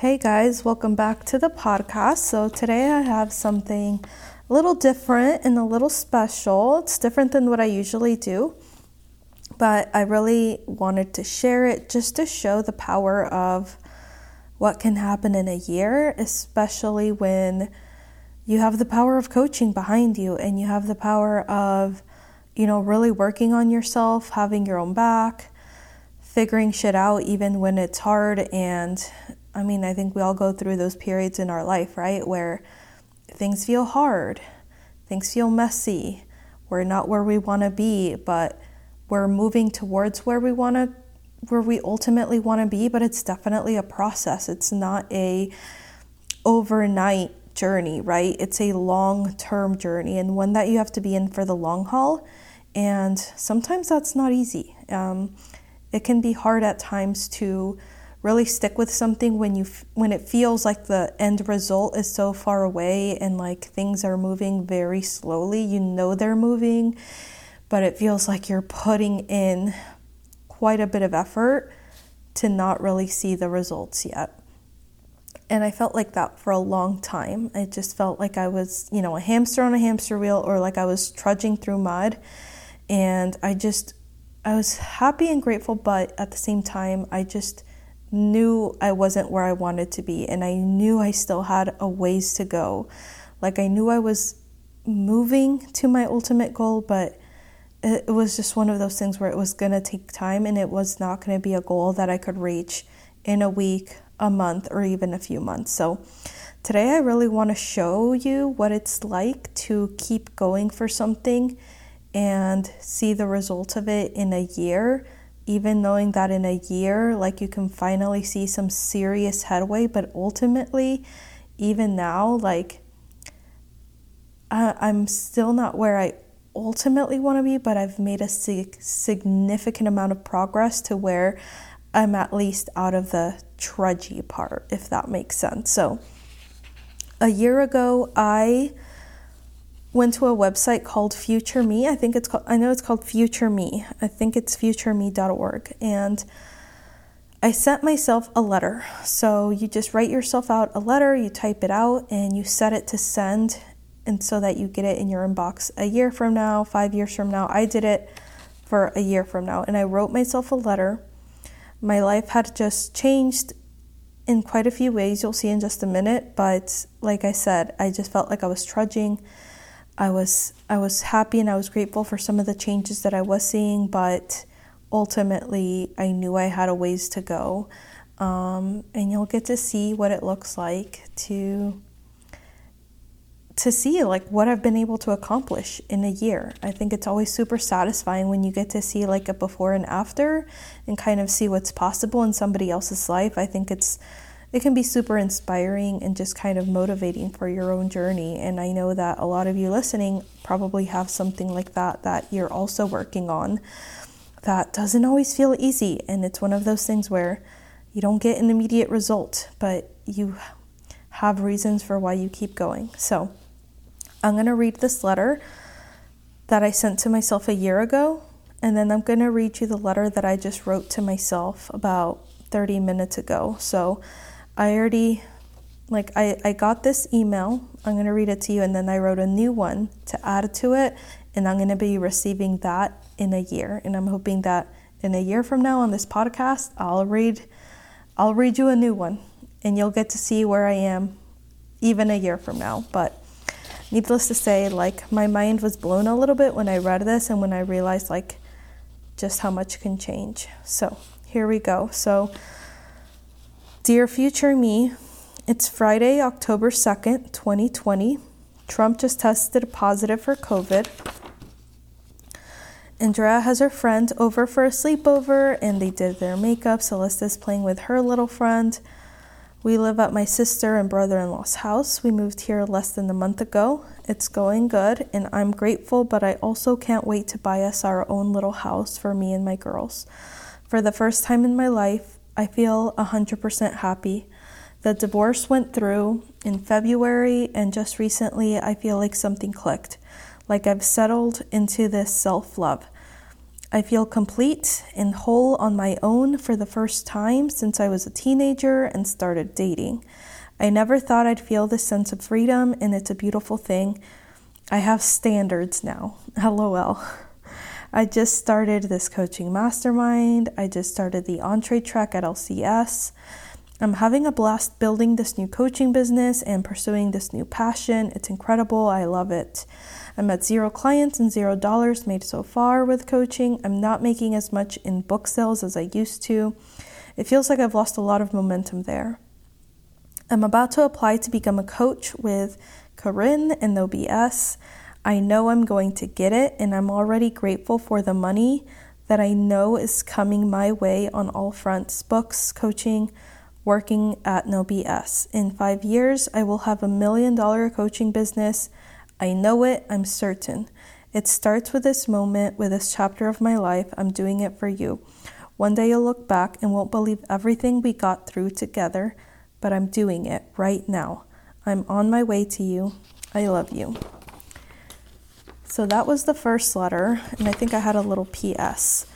Hey guys, welcome back to the podcast. So today I have something a little different and a little special. It's different than what I usually do, but I really wanted to share it just to show the power of what can happen in a year, especially when you have the power of coaching behind you and you have the power of, you know, really working on yourself, having your own back, figuring shit out even when it's hard and I mean, I think we all go through those periods in our life, right? Where things feel hard, things feel messy, we're not where we want to be, but we're moving towards where we want to where we ultimately want to be, but it's definitely a process. It's not a overnight journey, right? It's a long-term journey and one that you have to be in for the long haul. And sometimes that's not easy. Um, it can be hard at times to really stick with something when you when it feels like the end result is so far away and like things are moving very slowly you know they're moving but it feels like you're putting in quite a bit of effort to not really see the results yet and I felt like that for a long time. I just felt like I was, you know, a hamster on a hamster wheel or like I was trudging through mud. And I just, I was happy and grateful, but at the same time, I just knew I wasn't where I wanted to be and I knew I still had a ways to go. Like I knew I was moving to my ultimate goal, but it was just one of those things where it was going to take time and it was not going to be a goal that I could reach in a week, a month, or even a few months. So today I really want to show you what it's like to keep going for something and see the result of it in a year even knowing that in a year, like you can finally see some serious headway, but ultimately, even now, like I, I'm still not where I ultimately want to be, but I've made a sig- significant amount of progress to where I'm at least out of the trudgy part, if that makes sense. So, a year ago, I went to a website called Future Me. I think it's called, I know it's called Future Me. I think it's futureme.org. And I sent myself a letter. So you just write yourself out a letter, you type it out, and you set it to send, and so that you get it in your inbox a year from now, five years from now. I did it for a year from now, and I wrote myself a letter. My life had just changed in quite a few ways, you'll see in just a minute, but like I said, I just felt like I was trudging I was I was happy and I was grateful for some of the changes that I was seeing, but ultimately I knew I had a ways to go. Um, and you'll get to see what it looks like to to see like what I've been able to accomplish in a year. I think it's always super satisfying when you get to see like a before and after and kind of see what's possible in somebody else's life. I think it's it can be super inspiring and just kind of motivating for your own journey. And I know that a lot of you listening probably have something like that that you're also working on that doesn't always feel easy. And it's one of those things where you don't get an immediate result, but you have reasons for why you keep going. So I'm going to read this letter that I sent to myself a year ago. And then I'm going to read you the letter that I just wrote to myself about 30 minutes ago. So I already like I, I got this email. I'm gonna read it to you and then I wrote a new one to add to it and I'm gonna be receiving that in a year. And I'm hoping that in a year from now on this podcast I'll read I'll read you a new one and you'll get to see where I am even a year from now. But needless to say, like my mind was blown a little bit when I read this and when I realized like just how much can change. So here we go. So Dear future me, it's Friday, October 2nd, 2020. Trump just tested positive for COVID. Andrea has her friend over for a sleepover and they did their makeup. Celeste's playing with her little friend. We live at my sister and brother in law's house. We moved here less than a month ago. It's going good and I'm grateful, but I also can't wait to buy us our own little house for me and my girls. For the first time in my life, I feel 100% happy. The divorce went through in February, and just recently I feel like something clicked. Like I've settled into this self love. I feel complete and whole on my own for the first time since I was a teenager and started dating. I never thought I'd feel this sense of freedom, and it's a beautiful thing. I have standards now. LOL. I just started this coaching mastermind. I just started the EntreTrack at LCS. I'm having a blast building this new coaching business and pursuing this new passion. It's incredible. I love it. I'm at zero clients and zero dollars made so far with coaching. I'm not making as much in book sales as I used to. It feels like I've lost a lot of momentum there. I'm about to apply to become a coach with Corinne and OBS. I know I'm going to get it, and I'm already grateful for the money that I know is coming my way on all fronts books, coaching, working at No BS. In five years, I will have a million dollar coaching business I know it, I'm certain. It starts with this moment, with this chapter of my life. I'm doing it for you. One day you'll look back and won't believe everything we got through together, but I'm doing it right now. I'm on my way to you. I love you. So that was the first letter, and I think I had a little PS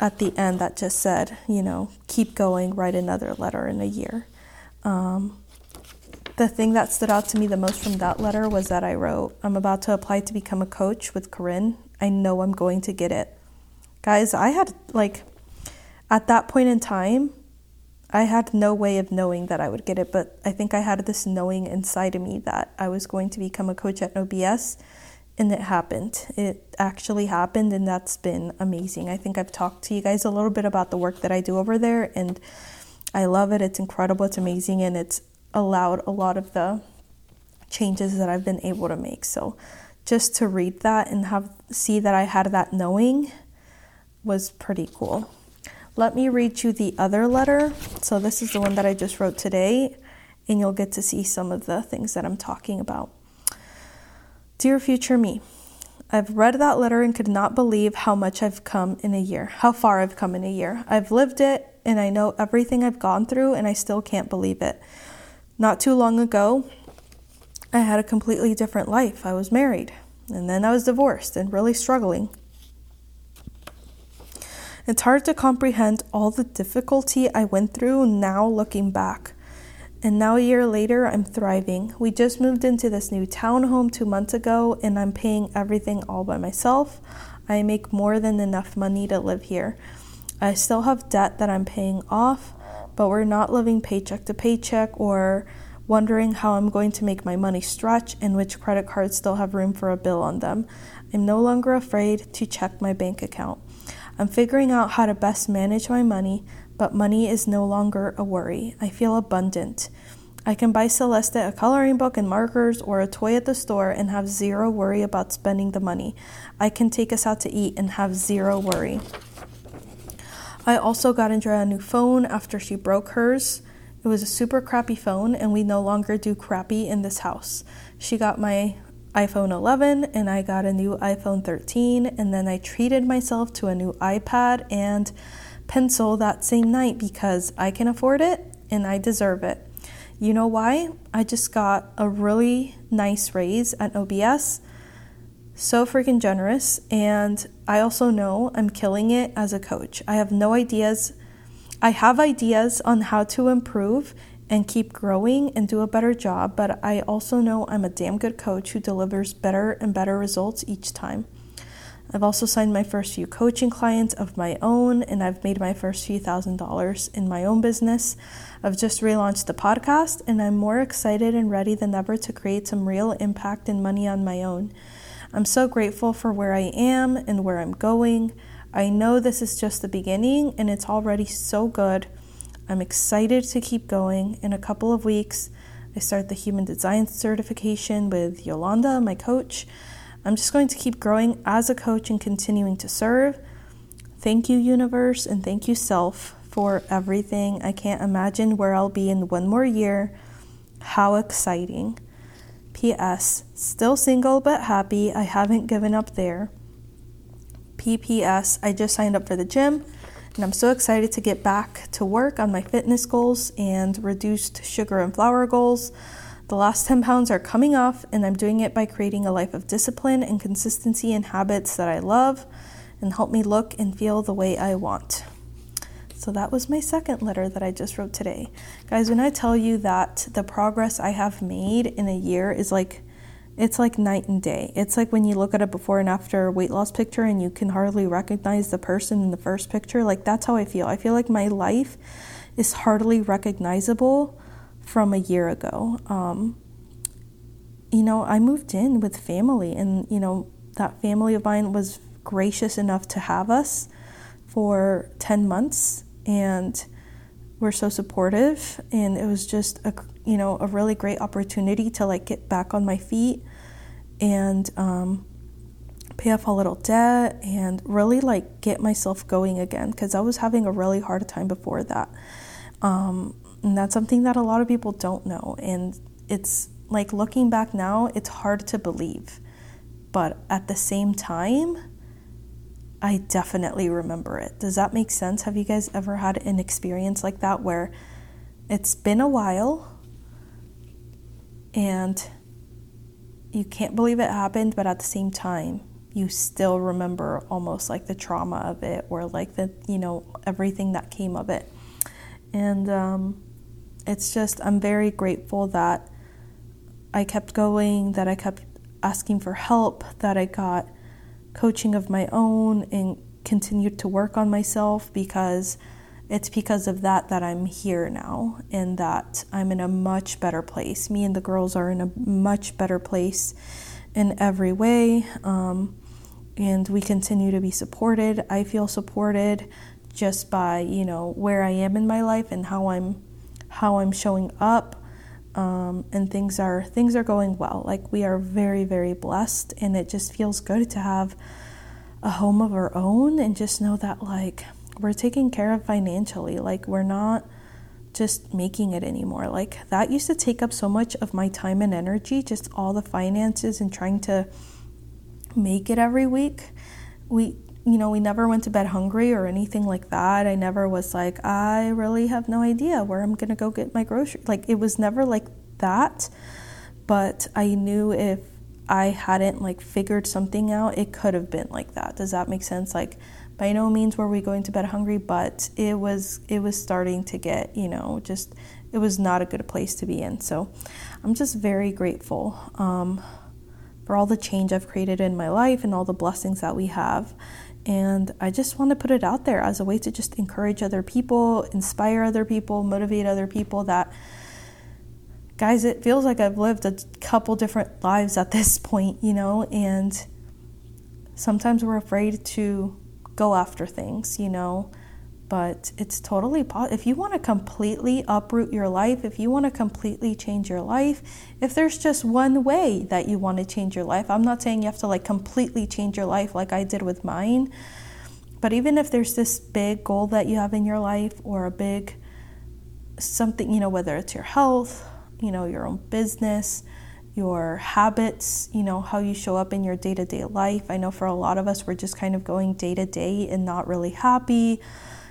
at the end that just said, you know, keep going, write another letter in a year. Um, the thing that stood out to me the most from that letter was that I wrote, I'm about to apply to become a coach with Corinne. I know I'm going to get it. Guys, I had, like, at that point in time, I had no way of knowing that I would get it, but I think I had this knowing inside of me that I was going to become a coach at OBS, and it happened. It actually happened, and that's been amazing. I think I've talked to you guys a little bit about the work that I do over there, and I love it. It's incredible, it's amazing, and it's allowed a lot of the changes that I've been able to make. So just to read that and have see that I had that knowing was pretty cool. Let me read you the other letter. So this is the one that I just wrote today and you'll get to see some of the things that I'm talking about. Dear future me, I've read that letter and could not believe how much I've come in a year, how far I've come in a year. I've lived it and I know everything I've gone through and I still can't believe it. Not too long ago, I had a completely different life. I was married, and then I was divorced and really struggling. It's hard to comprehend all the difficulty I went through now looking back. And now, a year later, I'm thriving. We just moved into this new townhome two months ago, and I'm paying everything all by myself. I make more than enough money to live here. I still have debt that I'm paying off, but we're not living paycheck to paycheck or wondering how I'm going to make my money stretch and which credit cards still have room for a bill on them. I'm no longer afraid to check my bank account. I'm figuring out how to best manage my money, but money is no longer a worry. I feel abundant. I can buy Celeste a coloring book and markers or a toy at the store and have zero worry about spending the money. I can take us out to eat and have zero worry. I also got Andrea a new phone after she broke hers. It was a super crappy phone, and we no longer do crappy in this house. She got my iPhone 11, and I got a new iPhone 13, and then I treated myself to a new iPad and pencil that same night because I can afford it and I deserve it. You know why? I just got a really nice raise at OBS so freaking generous. And I also know I'm killing it as a coach. I have no ideas. I have ideas on how to improve and keep growing and do a better job, but I also know I'm a damn good coach who delivers better and better results each time. I've also signed my first few coaching clients of my own, and I've made my first few thousand dollars in my own business. I've just relaunched the podcast, and I'm more excited and ready than ever to create some real impact and money on my own. I'm so grateful for where I am and where I'm going. I know this is just the beginning and it's already so good. I'm excited to keep going. In a couple of weeks, I start the human design certification with Yolanda, my coach. I'm just going to keep growing as a coach and continuing to serve. Thank you, universe, and thank you, self, for everything. I can't imagine where I'll be in one more year. How exciting! P.S. Still single but happy. I haven't given up there. P.P.S. I just signed up for the gym and I'm so excited to get back to work on my fitness goals and reduced sugar and flour goals. The last 10 pounds are coming off, and I'm doing it by creating a life of discipline and consistency and habits that I love. and help me look and feel the way I want. So that was my second letter that I just wrote today. Guys, when I tell you that the progress I have made in a year is like it's like night and day. It's like when you look at a before and after weight loss picture and you can hardly recognize the person in the first picture. Like that's how I feel. I feel like my life is hardly recognizable from a year ago. Um, you know, I moved in with family, and you know, that family of mine was gracious enough to have us for 10 months and were so supportive and it was just a you know a really great opportunity to like get back on my feet and um, pay off a little debt and really like get myself going again because I was having a really hard time before that. Um, and that's something that a lot of people don't know. And it's like looking back now, it's hard to believe. But at the same time, I definitely remember it. Does that make sense? Have you guys ever had an experience like that where it's been a while and you can't believe it happened, but at the same time, you still remember almost like the trauma of it or like the, you know, everything that came of it. And um, it's just, I'm very grateful that I kept going, that I kept asking for help, that I got coaching of my own and continued to work on myself because it's because of that that I'm here now and that I'm in a much better place. Me and the girls are in a much better place in every way. Um, and we continue to be supported. I feel supported just by, you know, where I am in my life and how I'm how I'm showing up. Um, and things are things are going well. Like we are very very blessed, and it just feels good to have a home of our own and just know that like we're taken care of financially. Like, we're not just making it anymore. Like, that used to take up so much of my time and energy, just all the finances and trying to make it every week. We, you know, we never went to bed hungry or anything like that. I never was like, I really have no idea where I'm going to go get my groceries. Like, it was never like that. But I knew if I hadn't like figured something out, it could have been like that. Does that make sense? Like, by no means were we going to bed hungry, but it was it was starting to get, you know, just it was not a good place to be in. So I'm just very grateful um, for all the change I've created in my life and all the blessings that we have. And I just want to put it out there as a way to just encourage other people, inspire other people, motivate other people that guys, it feels like I've lived a couple different lives at this point, you know, and sometimes we're afraid to go after things, you know. But it's totally possible. If you want to completely uproot your life, if you want to completely change your life, if there's just one way that you want to change your life, I'm not saying you have to like completely change your life like I did with mine. But even if there's this big goal that you have in your life or a big something, you know, whether it's your health, you know, your own business, your habits, you know, how you show up in your day to day life. I know for a lot of us, we're just kind of going day to day and not really happy.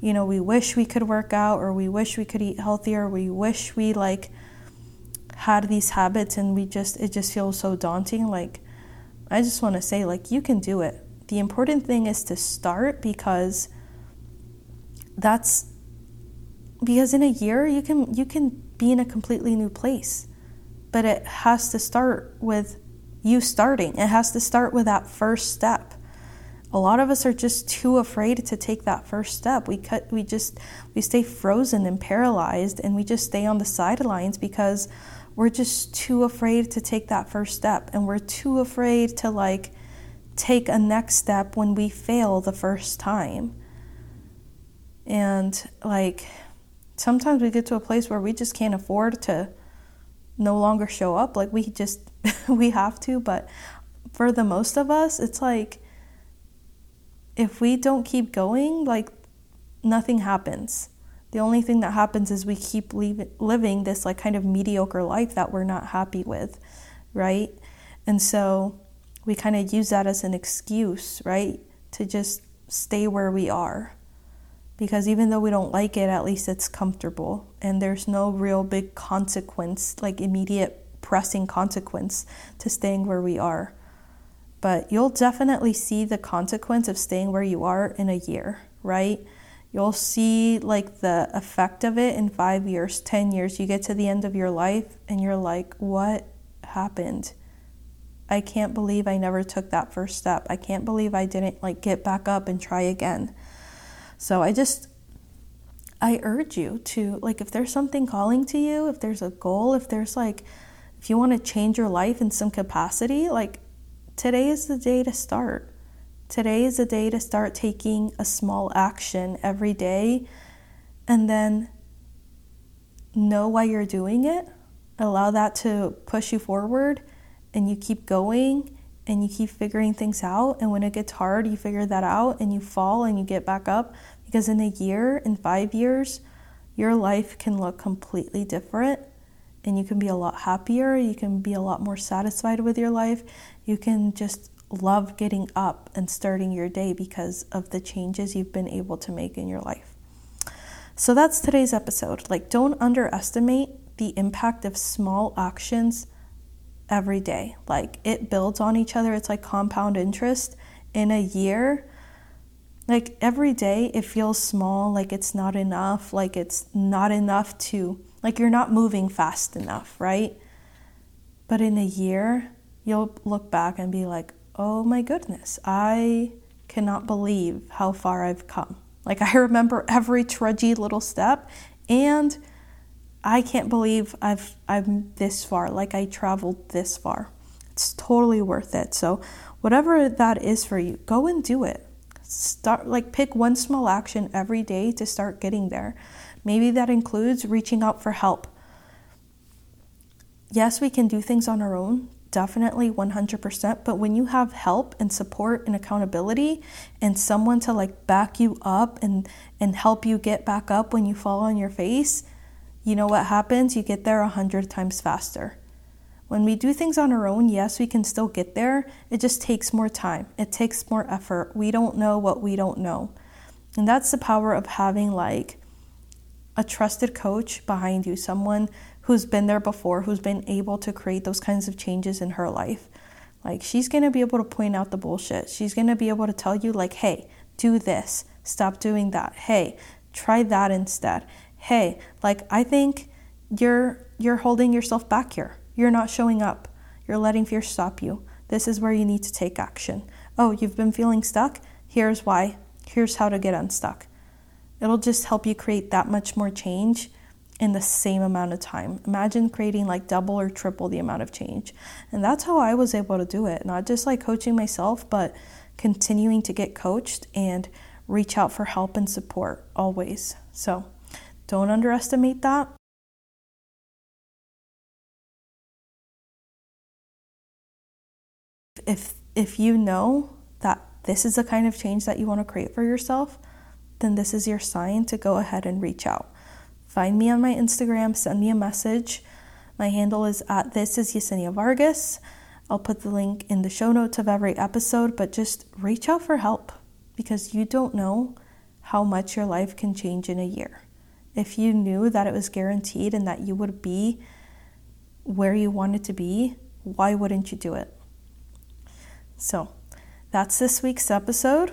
You know, we wish we could work out or we wish we could eat healthier. We wish we like had these habits and we just, it just feels so daunting. Like, I just want to say, like, you can do it. The important thing is to start because that's because in a year you can you can be in a completely new place but it has to start with you starting. It has to start with that first step. A lot of us are just too afraid to take that first step. We cut we just we stay frozen and paralyzed and we just stay on the sidelines because we're just too afraid to take that first step and we're too afraid to like take a next step when we fail the first time. And like sometimes we get to a place where we just can't afford to no longer show up like we just we have to but for the most of us it's like if we don't keep going like nothing happens. The only thing that happens is we keep leave, living this like kind of mediocre life that we're not happy with right? And so we kind of use that as an excuse right to just stay where we are. Because even though we don't like it, at least it's comfortable. And there's no real big consequence, like immediate pressing consequence to staying where we are. But you'll definitely see the consequence of staying where you are in a year, right? You'll see like the effect of it in five years, 10 years. You get to the end of your life and you're like, what happened? I can't believe I never took that first step. I can't believe I didn't like get back up and try again. So I just I urge you to like if there's something calling to you, if there's a goal, if there's like if you want to change your life in some capacity, like today is the day to start. Today is the day to start taking a small action every day and then know why you're doing it. Allow that to push you forward and you keep going and you keep figuring things out. And when it gets hard, you figure that out and you fall and you get back up because in a year, in five years, your life can look completely different and you can be a lot happier. You can be a lot more satisfied with your life. You can just love getting up and starting your day because of the changes you've been able to make in your life. So that's today's episode. Like, don't underestimate the impact of small actions every day. Like, it builds on each other, it's like compound interest. In a year, like every day, it feels small, like it's not enough, like it's not enough to, like you're not moving fast enough, right? But in a year, you'll look back and be like, oh my goodness, I cannot believe how far I've come. Like, I remember every trudgy little step, and I can't believe I've I'm this far. Like, I traveled this far. It's totally worth it. So, whatever that is for you, go and do it. Start like pick one small action every day to start getting there. Maybe that includes reaching out for help. Yes, we can do things on our own definitely 100%. But when you have help and support and accountability and someone to like back you up and, and help you get back up when you fall on your face, you know what happens? You get there a hundred times faster. When we do things on our own, yes, we can still get there. It just takes more time, it takes more effort. We don't know what we don't know. And that's the power of having like a trusted coach behind you, someone who's been there before, who's been able to create those kinds of changes in her life. Like, she's gonna be able to point out the bullshit. She's gonna be able to tell you, like, hey, do this, stop doing that. Hey, try that instead. Hey, like, I think you're you're holding yourself back here. You're not showing up. You're letting fear stop you. This is where you need to take action. Oh, you've been feeling stuck? Here's why. Here's how to get unstuck. It'll just help you create that much more change in the same amount of time. Imagine creating like double or triple the amount of change. And that's how I was able to do it. Not just like coaching myself, but continuing to get coached and reach out for help and support always. So don't underestimate that. If if you know that this is the kind of change that you want to create for yourself, then this is your sign to go ahead and reach out find me on my Instagram, send me a message. My handle is at this is Yesenia Vargas. I'll put the link in the show notes of every episode, but just reach out for help because you don't know how much your life can change in a year. If you knew that it was guaranteed and that you would be where you wanted to be, why wouldn't you do it? So, that's this week's episode.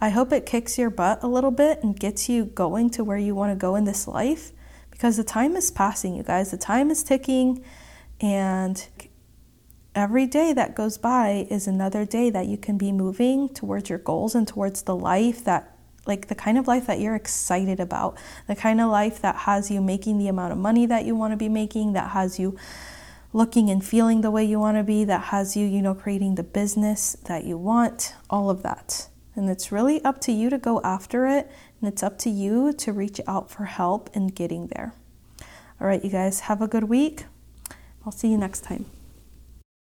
I hope it kicks your butt a little bit and gets you going to where you want to go in this life because the time is passing, you guys. The time is ticking, and every day that goes by is another day that you can be moving towards your goals and towards the life that like the kind of life that you're excited about, the kind of life that has you making the amount of money that you want to be making, that has you looking and feeling the way you want to be, that has you, you know, creating the business that you want, all of that. And it's really up to you to go after it, and it's up to you to reach out for help in getting there. All right, you guys, have a good week. I'll see you next time.